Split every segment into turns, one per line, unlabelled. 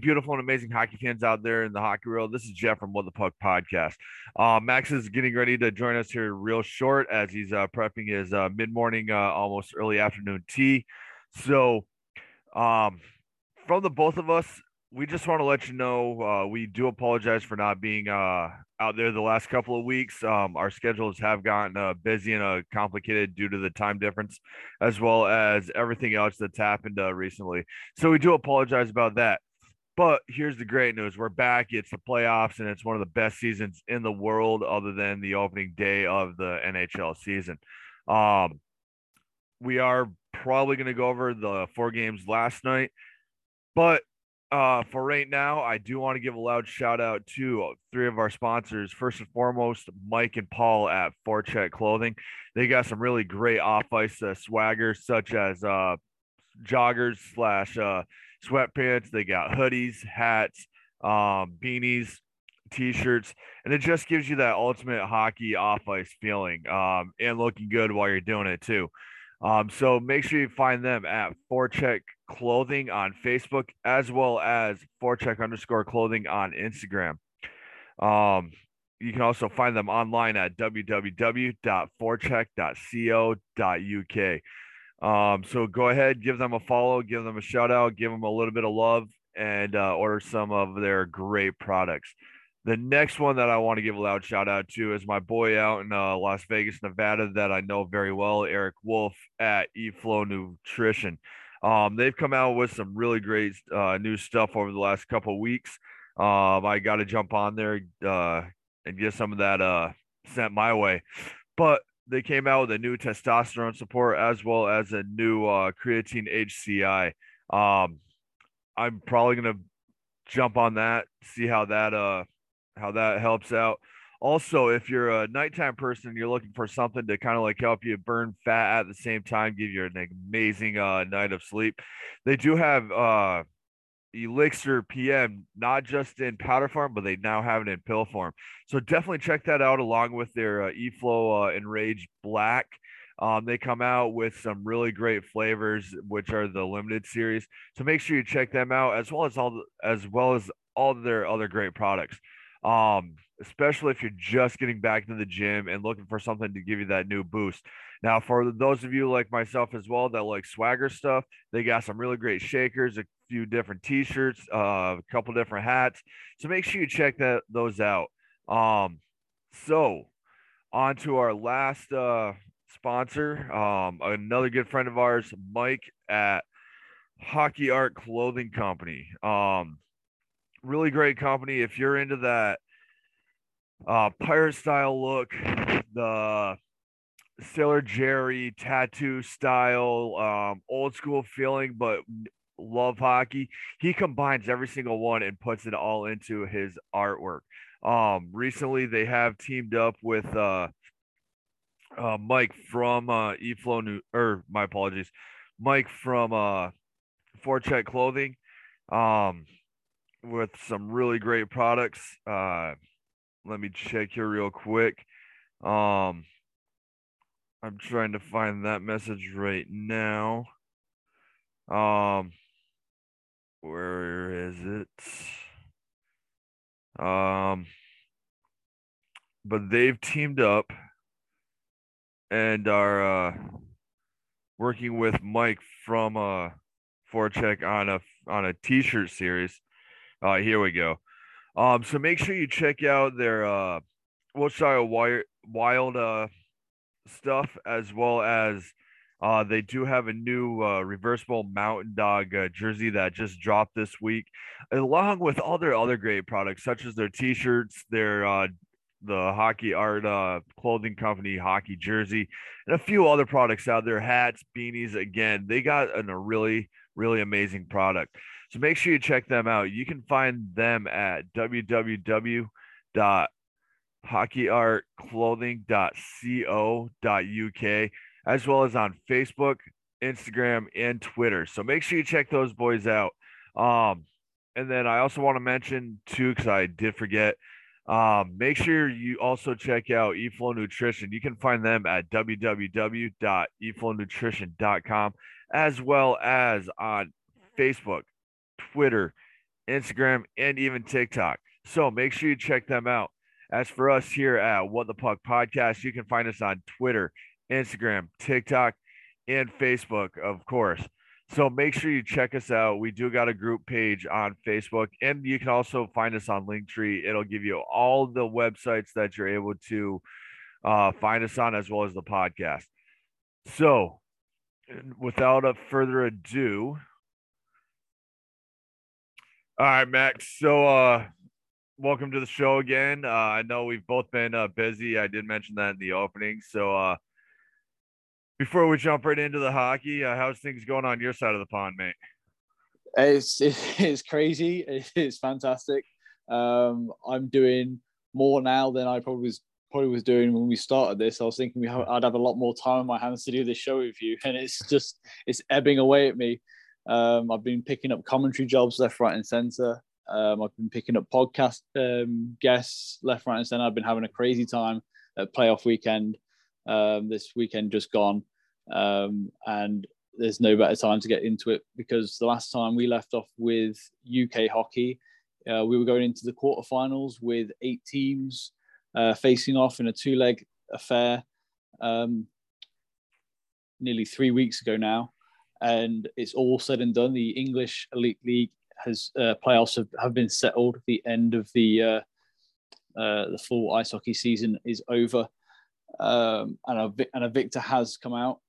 beautiful and amazing hockey fans out there in the hockey world. This is Jeff from What the Puck podcast. Uh, Max is getting ready to join us here real short as he's uh, prepping his uh, mid morning, uh, almost early afternoon tea. So, um, from the both of us, we just want to let you know uh, we do apologize for not being uh, out there the last couple of weeks. Um, our schedules have gotten uh, busy and uh, complicated due to the time difference, as well as everything else that's happened uh, recently. So we do apologize about that. But here's the great news: we're back. It's the playoffs, and it's one of the best seasons in the world, other than the opening day of the NHL season. Um, we are probably going to go over the four games last night, but uh, for right now, I do want to give a loud shout out to three of our sponsors. First and foremost, Mike and Paul at Forecheck Clothing. They got some really great off ice uh, swaggers, such as uh, joggers slash uh, sweatpants. They got hoodies, hats, um, beanies, t-shirts, and it just gives you that ultimate hockey off ice feeling um, and looking good while you're doing it too. Um, so make sure you find them at Forecheck Clothing on Facebook as well as Forecheck underscore Clothing on Instagram. Um, you can also find them online at www.forecheck.co.uk. Um, so go ahead, give them a follow, give them a shout out, give them a little bit of love, and uh, order some of their great products. The next one that I want to give a loud shout out to is my boy out in uh, Las Vegas, Nevada, that I know very well, Eric Wolf at eFlow Nutrition. Um, they've come out with some really great uh, new stuff over the last couple weeks. Um, I got to jump on there uh, and get some of that uh, sent my way. But they came out with a new testosterone support as well as a new uh, creatine HCl. Um, I'm probably gonna jump on that, see how that uh how that helps out. Also, if you're a nighttime person, you're looking for something to kind of like help you burn fat at the same time, give you an amazing uh, night of sleep. They do have uh, Elixir PM, not just in powder form, but they now have it in pill form. So definitely check that out along with their uh, eFlow uh, Enrage Black. Um, they come out with some really great flavors, which are the limited series. So make sure you check them out as well as all as well as all their other great products. Um, especially if you're just getting back to the gym and looking for something to give you that new boost. Now, for those of you like myself as well that like swagger stuff, they got some really great shakers, a few different t-shirts, uh, a couple different hats. So make sure you check that those out. Um, so on to our last uh sponsor, um, another good friend of ours, Mike at Hockey Art Clothing Company. Um, really great company. If you're into that uh, pirate style look, the Sailor Jerry tattoo style, um, old school feeling, but love hockey. He combines every single one and puts it all into his artwork. Um, recently they have teamed up with uh, uh Mike from uh eFlow New or my apologies, Mike from uh Forecheck Clothing. Um, with some really great products. Uh, let me check here real quick. Um, I'm trying to find that message right now. Um, where is it? Um, but they've teamed up and are uh, working with Mike from uh, Forecheck on a on a T-shirt series. Uh, here we go. Um, so make sure you check out their uh, Wilshire Wild, Wild uh, stuff as well as uh, they do have a new uh, reversible mountain dog uh, jersey that just dropped this week, along with all their other great products, such as their t-shirts, their uh, the hockey art uh, clothing company hockey jersey, and a few other products out there, hats, beanies. Again, they got an, a really really amazing product. So make sure you check them out. You can find them at www.hockeyartclothing.co.uk as well as on Facebook, Instagram, and Twitter. So make sure you check those boys out. Um, and then I also want to mention too, because I did forget. Um, make sure you also check out eFlow Nutrition. You can find them at www.eflownutrition.com as well as on Facebook, Twitter, Instagram, and even TikTok. So make sure you check them out. As for us here at What the Puck Podcast, you can find us on Twitter, Instagram, TikTok, and Facebook, of course. So make sure you check us out. We do got a group page on Facebook, and you can also find us on Linktree. It'll give you all the websites that you're able to uh, find us on, as well as the podcast. So, without a further ado, all right, Max. So, uh, welcome to the show again. Uh, I know we've both been uh, busy. I did mention that in the opening. So, uh, before we jump right into the hockey, uh, how's things going on your side of the pond, mate?
It's it's crazy. It's fantastic. Um, I'm doing more now than I probably was probably was doing when we started this. I was thinking we I'd have a lot more time on my hands to do this show with you, and it's just it's ebbing away at me. Um, I've been picking up commentary jobs left, right, and center. Um, I've been picking up podcast um, guests left, right, and center. I've been having a crazy time at playoff weekend. Um, this weekend just gone, um, and there's no better time to get into it because the last time we left off with UK hockey, uh, we were going into the quarterfinals with eight teams uh, facing off in a two-leg affair um, nearly three weeks ago now, and it's all said and done. The English Elite League has uh, playoffs have, have been settled. The end of the uh, uh, the full ice hockey season is over, um, and a and a victor has come out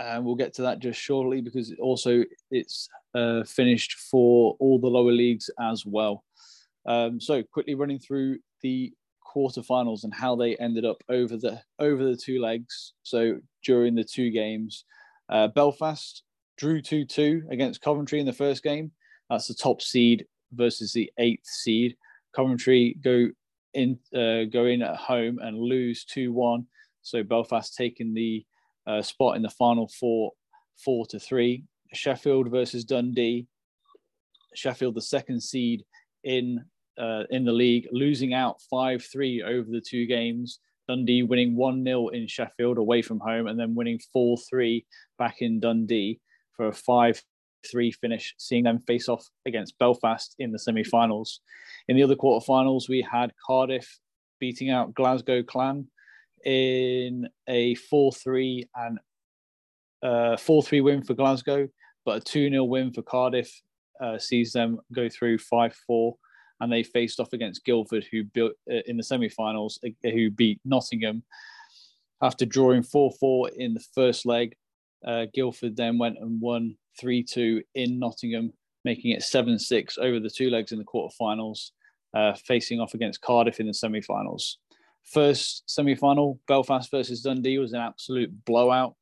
and we'll get to that just shortly because also it's uh, finished for all the lower leagues as well. Um, so quickly running through the quarterfinals and how they ended up over the over the two legs. So during the two games, uh, Belfast drew two two against Coventry in the first game. That's the top seed versus the eighth seed. Coventry go in uh, go in at home and lose two one. So Belfast taking the uh, spot in the final four, four to three. Sheffield versus Dundee. Sheffield, the second seed in uh, in the league, losing out five three over the two games. Dundee winning one 0 in Sheffield away from home, and then winning four three back in Dundee for a five three finish, seeing them face off against Belfast in the semi-finals. In the other quarterfinals, we had Cardiff beating out Glasgow Clan in a 4 3 and uh, 4 3 win for Glasgow, but a 2 0 win for Cardiff uh, sees them go through 5 4. And they faced off against Guildford, who built uh, in the semi finals, uh, who beat Nottingham. After drawing 4 4 in the first leg, uh, Guildford then went and won 3 2 in Nottingham, making it 7 6 over the two legs in the quarterfinals, uh, facing off against Cardiff in the semi finals. First semi final, Belfast versus Dundee was an absolute blowout.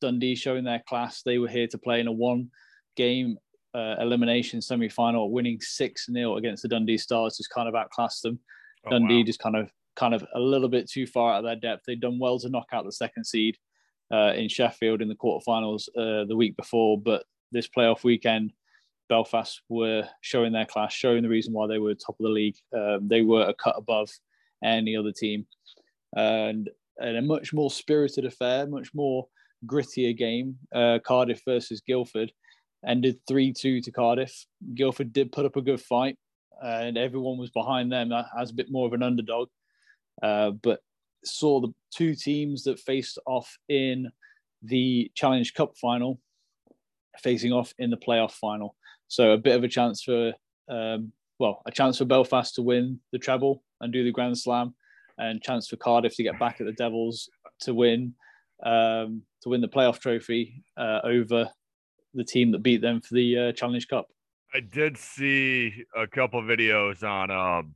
Dundee showing their class. They were here to play in a one game uh, elimination semi final, winning 6 0 against the Dundee Stars, just kind of outclassed them. Oh, Dundee wow. just kind of kind of a little bit too far out of their depth. They'd done well to knock out the second seed uh, in Sheffield in the quarterfinals uh, the week before, but this playoff weekend, Belfast were showing their class, showing the reason why they were top of the league. Um, they were a cut above any other team. And, and a much more spirited affair, much more grittier game. Uh, Cardiff versus Guildford ended 3 2 to Cardiff. Guildford did put up a good fight, and everyone was behind them as a bit more of an underdog. Uh, but saw the two teams that faced off in the Challenge Cup final facing off in the playoff final. So a bit of a chance for, um, well, a chance for Belfast to win the treble and do the Grand Slam, and chance for Cardiff to get back at the Devils to win um, to win the playoff trophy uh, over the team that beat them for the uh, Challenge Cup.
I did see a couple videos on um,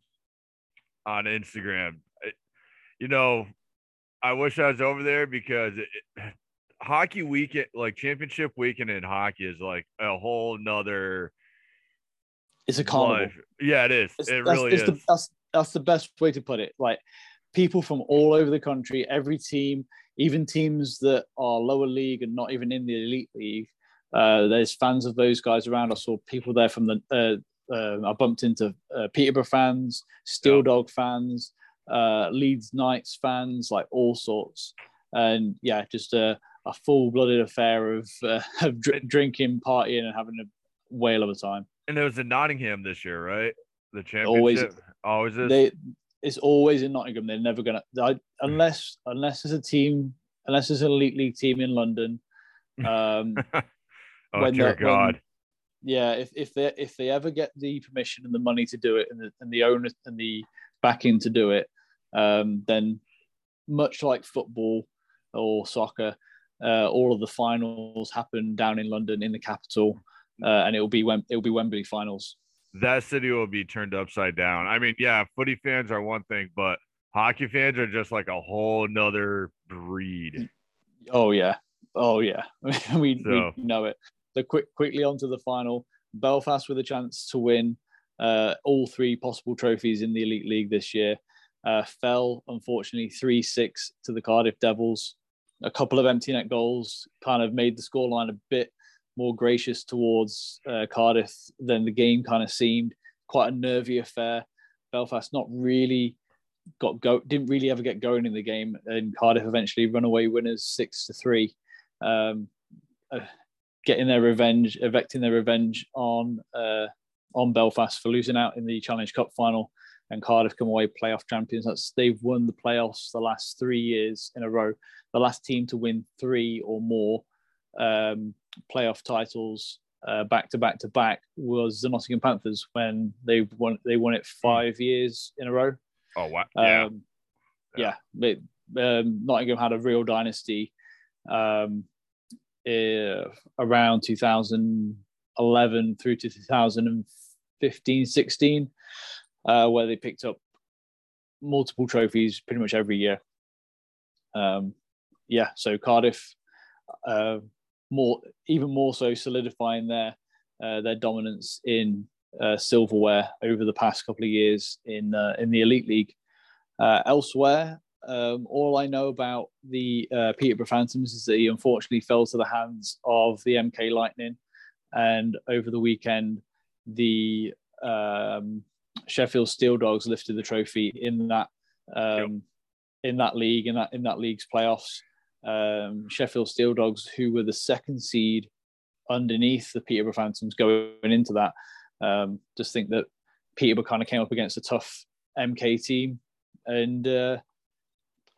on Instagram. you know, I wish I was over there because it, it, hockey weekend, like championship weekend in hockey, is like a whole nother.
It's a carnival. Life.
Yeah, it is. It's, it really is.
The, that's that's the best way to put it. Like people from all over the country, every team, even teams that are lower league and not even in the elite league. Uh, there's fans of those guys around. I saw people there from the. Uh, uh, I bumped into uh, Peterborough fans, Steel yeah. Dog fans, uh, Leeds Knights fans, like all sorts. And yeah, just a, a full-blooded affair of, uh, of dr- drinking, partying, and having a whale of a time
And it was in Nottingham this year, right? The championship
Always.
always is.
They it's always in Nottingham. They're never gonna I, unless unless there's a team unless there's an elite league team in London. Um,
oh
when
dear
the- when-
God!
yeah, if if they if they ever get the permission and the money to do it and the and the owners and the backing to do it, um, then much like football or soccer, uh, all of the finals happen down in London in the capital, uh, and it will be Wem- it will be Wembley finals.
that city will be turned upside down. I mean, yeah, footy fans are one thing, but hockey fans are just like a whole nother breed.
Oh yeah, oh yeah, we,
So-
we know it. So quick quickly on to the final. Belfast with a chance to win uh, all three possible trophies in the Elite League this year. Uh, fell unfortunately three six to the Cardiff Devils. A couple of empty net goals kind of made the scoreline a bit more gracious towards uh, Cardiff than the game kind of seemed. Quite a nervy affair. Belfast not really got go didn't really ever get going in the game, and Cardiff eventually run away winners six to three, um, uh, getting their revenge, evicting their revenge on uh, on Belfast for losing out in the Challenge Cup final, and Cardiff come away playoff champions. That's they've won the playoffs the last three years in a row. The last team to win three or more um, playoff titles uh, back to back to back was the Nottingham Panthers when they won they won it five years in a row.
Oh wow! Yeah,
Um, yeah, but, um, Nottingham had a real dynasty um, eh, around 2011 through to 2015 16, uh, where they picked up multiple trophies pretty much every year. Um, yeah, so Cardiff, uh, more even more so solidifying their uh, their dominance in uh, silverware over the past couple of years in uh, in the elite league. Uh, elsewhere, um, all I know about the uh, Peterborough Phantoms is that he unfortunately fell to the hands of the MK Lightning, and over the weekend, the um, Sheffield Steel Dogs lifted the trophy in that um, in that league in that in that league's playoffs. Um, Sheffield Steel Dogs, who were the second seed underneath the Peterborough Phantoms going into that, um, just think that Peterborough kind of came up against a tough MK team, and uh,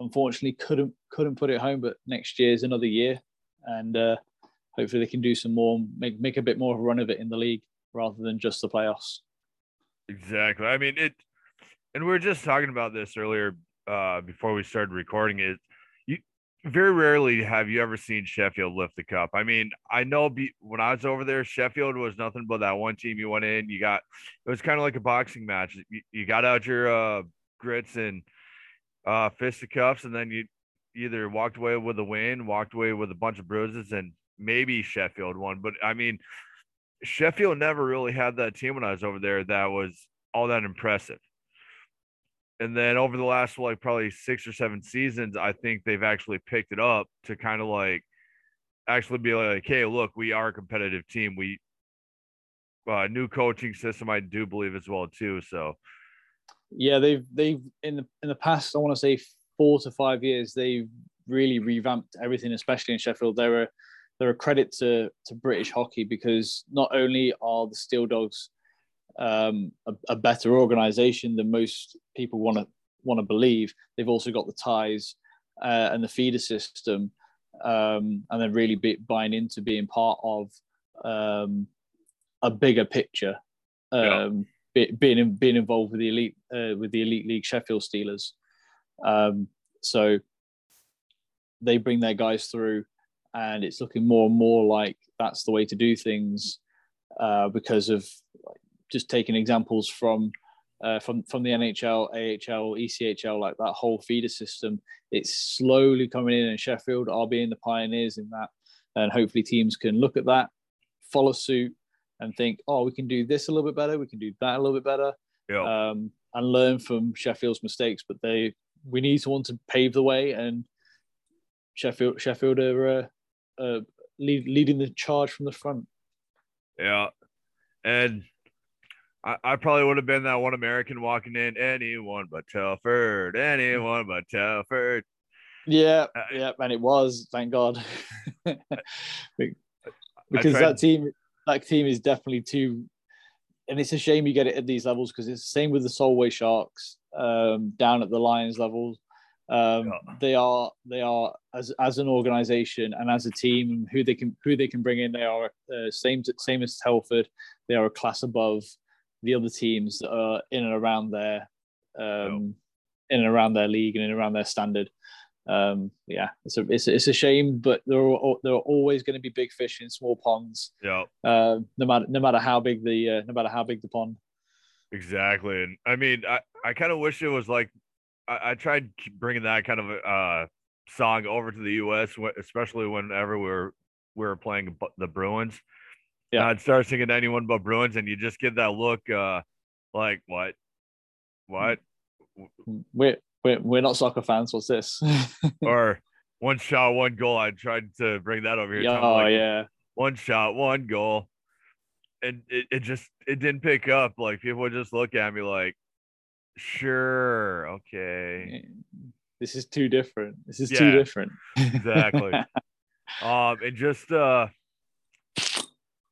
unfortunately couldn't couldn't put it home. But next year is another year, and uh, hopefully they can do some more, make make a bit more of a run of it in the league rather than just the playoffs.
exactly. I mean it, and we were just talking about this earlier uh, before we started recording. It you very rarely have you ever seen Sheffield lift the cup. I mean, I know be, when I was over there, Sheffield was nothing but that one team. You went in, you got it was kind of like a boxing match. You, you got out your uh, grits and uh, fisticuffs, and cuffs, and then you either walked away with a win, walked away with a bunch of bruises, and maybe Sheffield won. But I mean, Sheffield never really had that team when I was over there that was all that impressive. And then over the last like probably six or seven seasons, I think they've actually picked it up to kind of like actually be like, hey, look, we are a competitive team. We uh, new coaching system, I do believe as well too. So
Yeah, they've they've in the in the past, I want to say four to five years, they've really revamped everything, especially in Sheffield. They're a they're a credit to to British hockey because not only are the Steel Dogs um, a, a better organisation than most people want to want to believe, they've also got the ties uh, and the feeder system, um, and they're really be, buying into being part of um, a bigger picture. Um, be- being being involved with the elite uh, with the elite league Sheffield Steelers. Um, so they bring their guys through, and it's looking more and more like that's the way to do things uh, because of just taking examples from uh, from from the NHL, AHL, ECHL, like that whole feeder system. It's slowly coming in, and Sheffield are being the pioneers in that, and hopefully teams can look at that, follow suit, and think, oh, we can do this a little bit better, we can do that a little bit better,
yeah,
um, and learn from Sheffield's mistakes. But they, we need someone to pave the way, and Sheffield, Sheffield are uh, uh, lead, leading the charge from the front.
yeah. And I, I probably would have been that one American walking in, anyone but Telford, anyone but Telford.
Yeah,
Uh,
yeah, and it was, thank God, because that team, that team is definitely too, and it's a shame you get it at these levels because it's the same with the Solway Sharks um, down at the Lions levels. Um, yeah. They are they are as as an organization and as a team who they can who they can bring in. They are uh, same same as Telford. They are a class above the other teams that are in and around their um, yeah. in and around their league and in and around their standard. Um, yeah, it's a it's, it's a shame, but there are there are always going to be big fish in small ponds.
Yeah.
Uh, no matter no matter how big the uh, no matter how big the pond.
Exactly, and I mean, I I kind of wish it was like I, I tried bringing that kind of uh song over to the U.S., especially whenever we were we were playing the Bruins. Yeah, I'd start singing anyone but Bruins, and you just get that look, uh, like what, what?
We're we're, we're not soccer fans. What's this?
or one shot, one goal. I tried to bring that over here.
Oh like, yeah,
one shot, one goal, and it, it just it didn't pick up. Like people would just look at me like, sure, okay.
This is too different. This is yeah, too different.
exactly. um, and just uh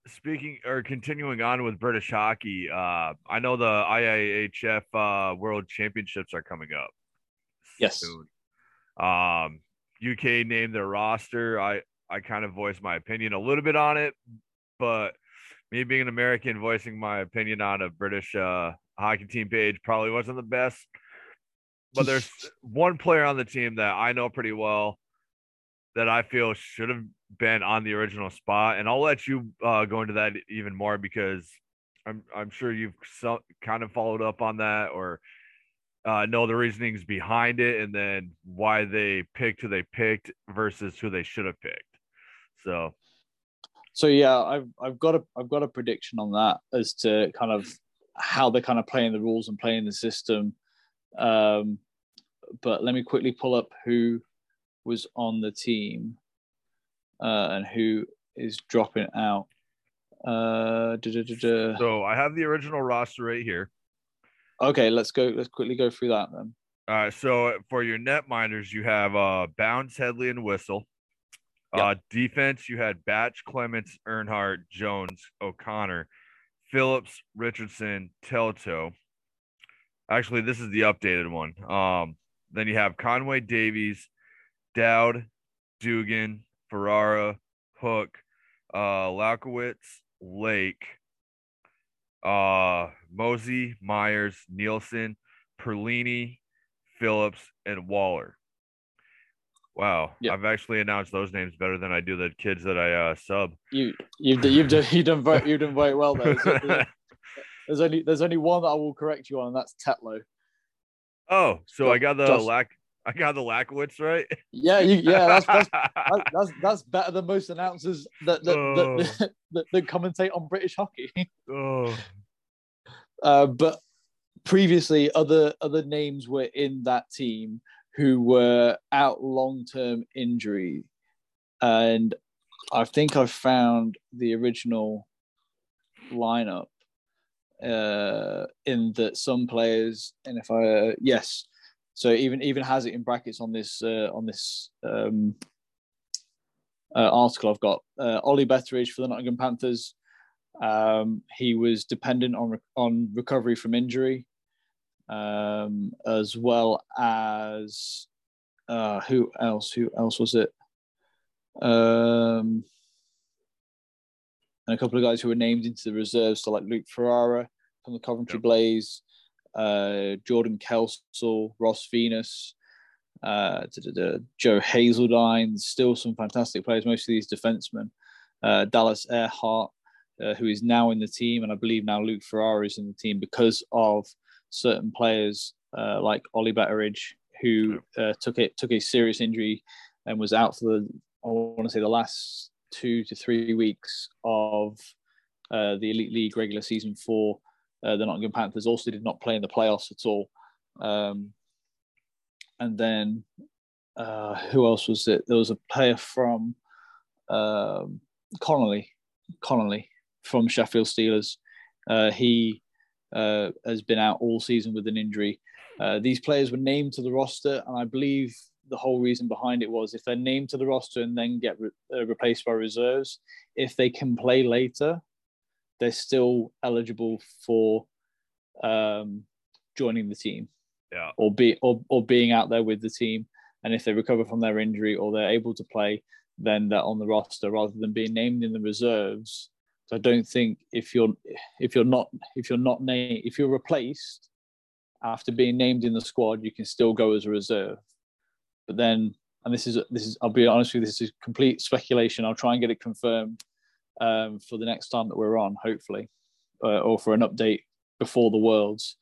speaking or continuing on with British hockey, uh, I know the IIHF uh, World Championships are coming up.
Yes. Soon.
Um, UK named their roster. I I kind of voiced my opinion a little bit on it, but me being an American, voicing my opinion on a British uh, hockey team page probably wasn't the best. But there's one player on the team that I know pretty well that I feel should have been on the original spot, and I'll let you uh, go into that even more because I'm I'm sure you've so, kind of followed up on that or uh, know the reasonings behind it, and then why they picked who they picked versus who they should have picked. So,
so yeah, I've I've got a I've got a prediction on that as to kind of how they're kind of playing the rules and playing the system. Um, but let me quickly pull up who was on the team uh, and who is dropping out. Uh,
so I have the original roster right here.
Okay, let's go. Let's quickly go through that then.
All right. So for your net minders, you have uh, Bowns, Headley, and Whistle. Yep. Uh, defense, you had Batch, Clements, Earnhardt, Jones, O'Connor, Phillips, Richardson, Telto. Actually, this is the updated one. Um, then you have Conway, Davies, Dowd, Duggan, Ferrara, Hook, uh, Laukowitz, Lake, uh, Mosey, Myers, Neilson, Perlini, Phillips, and Waller. Wow, yep. I've actually announced those names better than I do the kids that I uh, sub.
You you've you've done you've done very, you've done very well there. There's, there's only there's only one that I will correct you on, and that's Tetlow.
Oh, so I got the Josh, lack I got the Lackowitz right.
Yeah, you, yeah, that's that's, that's that's better than most announcers that that, oh. that, that, that, commentate on British hockey.
oh.
Uh, but previously, other other names were in that team who were out long term injury, and I think I found the original lineup uh, in that some players, and if I uh, yes, so even even has it in brackets on this uh, on this um, uh, article I've got. Uh, Ollie Betteridge for the Nottingham Panthers. Um, he was dependent on on recovery from injury, um, as well as uh, who else? Who else was it? Um, and a couple of guys who were named into the reserves, so like Luke Ferrara from the Coventry yep. Blaze, uh, Jordan Kelsall, Ross Venus, uh, Joe Hazeldine, still some fantastic players, most of these defensemen. Uh, Dallas Ehrhardt, uh, who is now in the team, and I believe now Luke Ferrara is in the team because of certain players uh, like Ollie Betteridge, who uh, took it took a serious injury and was out for the I want to say the last two to three weeks of uh, the Elite League regular season for uh, the Nottingham Panthers also did not play in the playoffs at all. Um, and then uh, who else was it? There was a player from um, Connolly, Connolly from Sheffield Steelers. Uh, he uh, has been out all season with an injury. Uh, these players were named to the roster, and I believe the whole reason behind it was if they're named to the roster and then get re- uh, replaced by reserves, if they can play later, they're still eligible for um, joining the team.
Yeah.
Or be or, or being out there with the team. And if they recover from their injury or they're able to play, then they're on the roster rather than being named in the reserves. So I don't think if you're if you're not if you're not named if you're replaced after being named in the squad, you can still go as a reserve. But then, and this is this is I'll be honest with you, this is complete speculation. I'll try and get it confirmed um, for the next time that we're on, hopefully, uh, or for an update before the Worlds.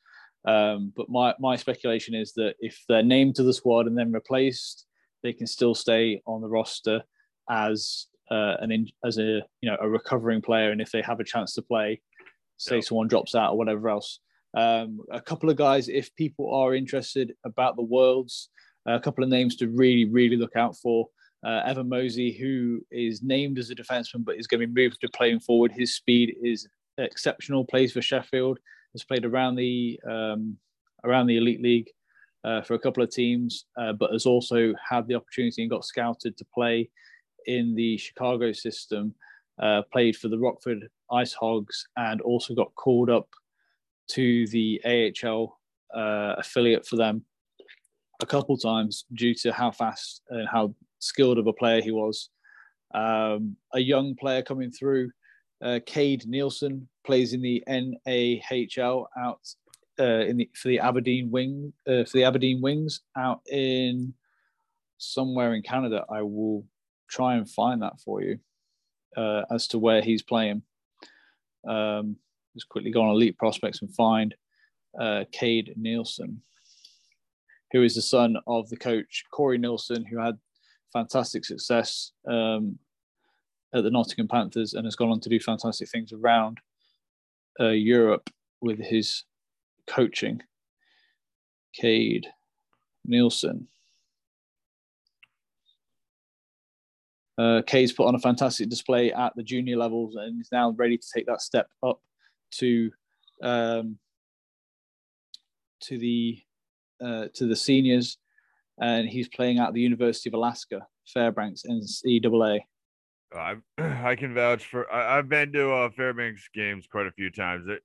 Um, but my my speculation is that if they're named to the squad and then replaced, they can still stay on the roster as uh, an in, as a you know a recovering player, and if they have a chance to play, say yeah. someone drops out or whatever else. Um, a couple of guys, if people are interested about the worlds, a couple of names to really really look out for. Uh, Evan Mosey, who is named as a defenseman but is going to be moved to playing forward. His speed is exceptional. Plays for Sheffield. Has played around the um, around the elite league uh, for a couple of teams, uh, but has also had the opportunity and got scouted to play in the Chicago system, uh, played for the Rockford Ice Hogs, and also got called up to the AHL uh, affiliate for them a couple times due to how fast and how skilled of a player he was. Um, a young player coming through, uh, Cade Neilson, plays in the NAHL out uh, in the for the Aberdeen Wing uh, for the Aberdeen Wings out in somewhere in Canada. I will try and find that for you uh, as to where he's playing. Um, just quickly go on Elite Prospects and find uh, Cade Neilson, who is the son of the coach Corey Neilson, who had fantastic success um, at the Nottingham Panthers and has gone on to do fantastic things around uh, Europe with his coaching. Cade Neilson. Uh, Kay's put on a fantastic display at the junior levels and is now ready to take that step up to um, to the uh, to the seniors, and he's playing at the University of Alaska Fairbanks NCAA.
I I can vouch for. I, have been to uh, Fairbanks games quite a few times. It,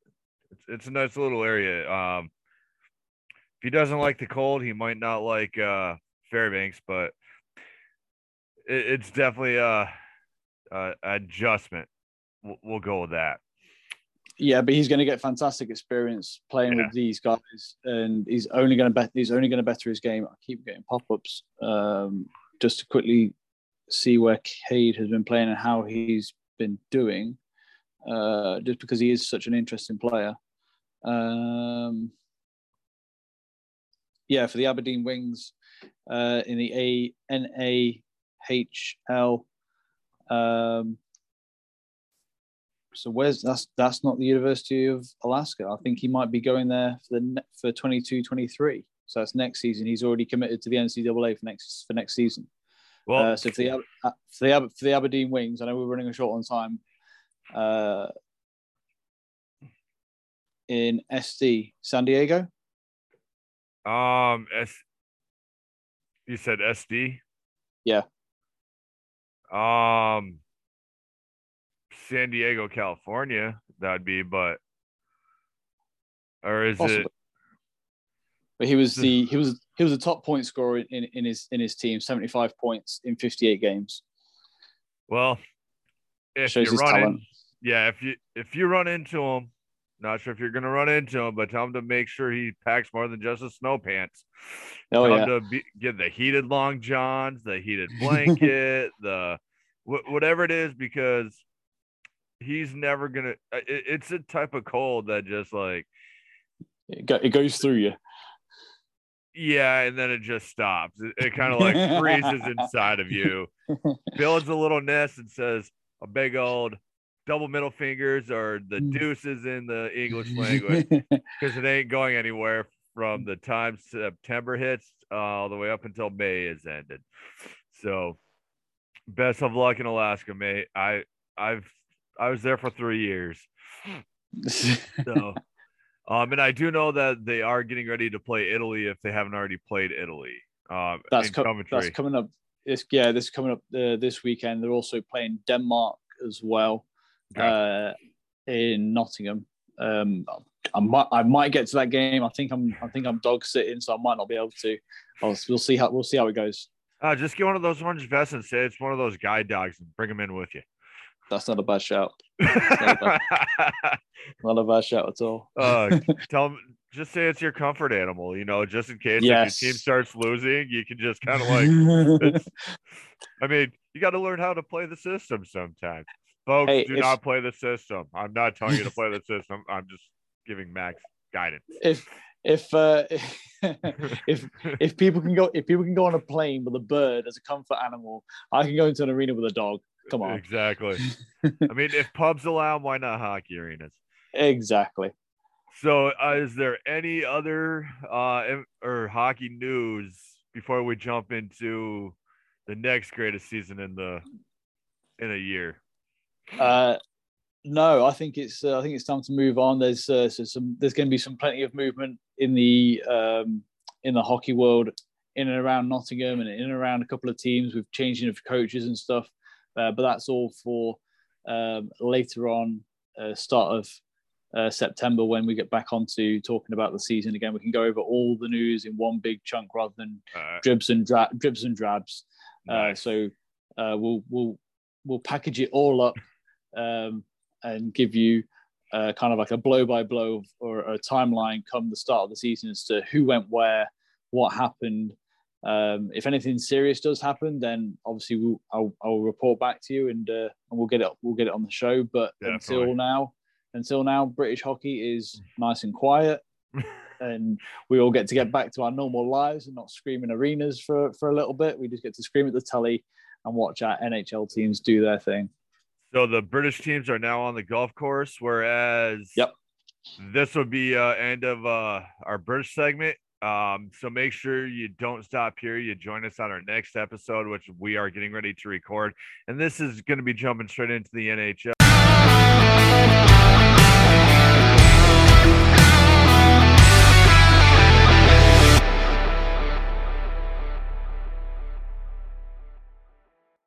it's it's a nice little area. Um, if he doesn't like the cold, he might not like uh, Fairbanks, but it, it's definitely a, a adjustment. We'll, we'll, go with that.
Yeah, but he's going to get fantastic experience playing yeah. with these guys, and he's only going to bet. He's only going to better his game. I keep getting pop ups um, just to quickly see where Cade has been playing and how he's been doing. Uh, just because he is such an interesting player. Um, yeah, for the Aberdeen Wings uh, in the A N A H L. Um, so where's that's that's not the University of Alaska. I think he might be going there for the for 22 23. So that's next season. He's already committed to the NCAA for next for next season. Well, uh, so for the uh, for the for the Aberdeen Wings, I know we're running a short on time. Uh, in SD San Diego.
Um, S. You said SD.
Yeah.
Um, San Diego, California, that'd be, but or is Possibly. it?
But he was the he was he was a top point scorer in, in his in his team, seventy five points in fifty eight games.
Well, if Shows you run in, yeah, if you if you run into him, not sure if you're going to run into him, but tell him to make sure he packs more than just his snow pants. Oh, tell yeah. him to be, get the heated long johns, the heated blanket, the wh- whatever it is, because he's never to. Uh, it, it's a type of cold that just like
it, go, it goes through you.
Yeah, and then it just stops. It, it kind of like freezes inside of you, builds a little nest, and says a big old double middle fingers or the mm. deuces in the English language because it ain't going anywhere from the time September hits uh, all the way up until May is ended. So, best of luck in Alaska, mate. I I've I was there for three years. so, um, and I do know that they are getting ready to play Italy if they haven't already played Italy. Um,
that's, co- that's coming up. It's, yeah, this is coming up uh, this weekend. They're also playing Denmark as well. Uh, in Nottingham. Um, I might I might get to that game. I think I'm I think I'm dog sitting, so I might not be able to. I'll, we'll see how we'll see how it goes.
Uh, just get one of those orange vests and say it's one of those guide dogs and bring them in with you.
That's not a bad shout. Not a bad, not a bad shout at all.
uh, tell them, just say it's your comfort animal, you know, just in case
Yes.
if your team starts losing, you can just kind of like, I mean, you got to learn how to play the system sometimes. Folks,
Hey,
do
if-
not play the system. I'm not telling you to play the system. I'm just giving Max guidance.
if if uh, if if people can go if people can go on a plane with a bird as a comfort animal, I can go into an arena with a dog. Come on,
Exactly. I mean, if pubs allow, why not hockey arenas?
exactly.
So, uh, is there any other uh or hockey news before we jump into the next greatest season in the in a year?
Uh, no, I think it's uh, I think it's time to move on. There's uh, so some there's going to be some plenty of movement in the um, in the hockey world in and around Nottingham and in and around a couple of teams with changing of coaches and stuff. Uh, but that's all for um, later on, uh, start of uh, September when we get back onto talking about the season again. We can go over all the news in one big chunk rather than dribs and dra- dribs and drabs. Uh,
nice.
so uh, we'll we'll we'll package it all up um, and give you uh, kind of like a blow by blow or a timeline come the start of the season as to who went where, what happened. Um, if anything serious does happen, then obviously we'll, I'll, I'll report back to you and uh, and we'll get it we'll get it on the show. But
Definitely.
until now, until now, British hockey is nice and quiet. and we all get to get back to our normal lives and not scream in arenas for, for a little bit. We just get to scream at the telly and watch our NHL teams do their thing.
So the British teams are now on the golf course, whereas
Yep.
this will be uh, end of uh, our British segment. Um, so make sure you don't stop here. You join us on our next episode, which we are getting ready to record, and this is going to be jumping straight into the NHL.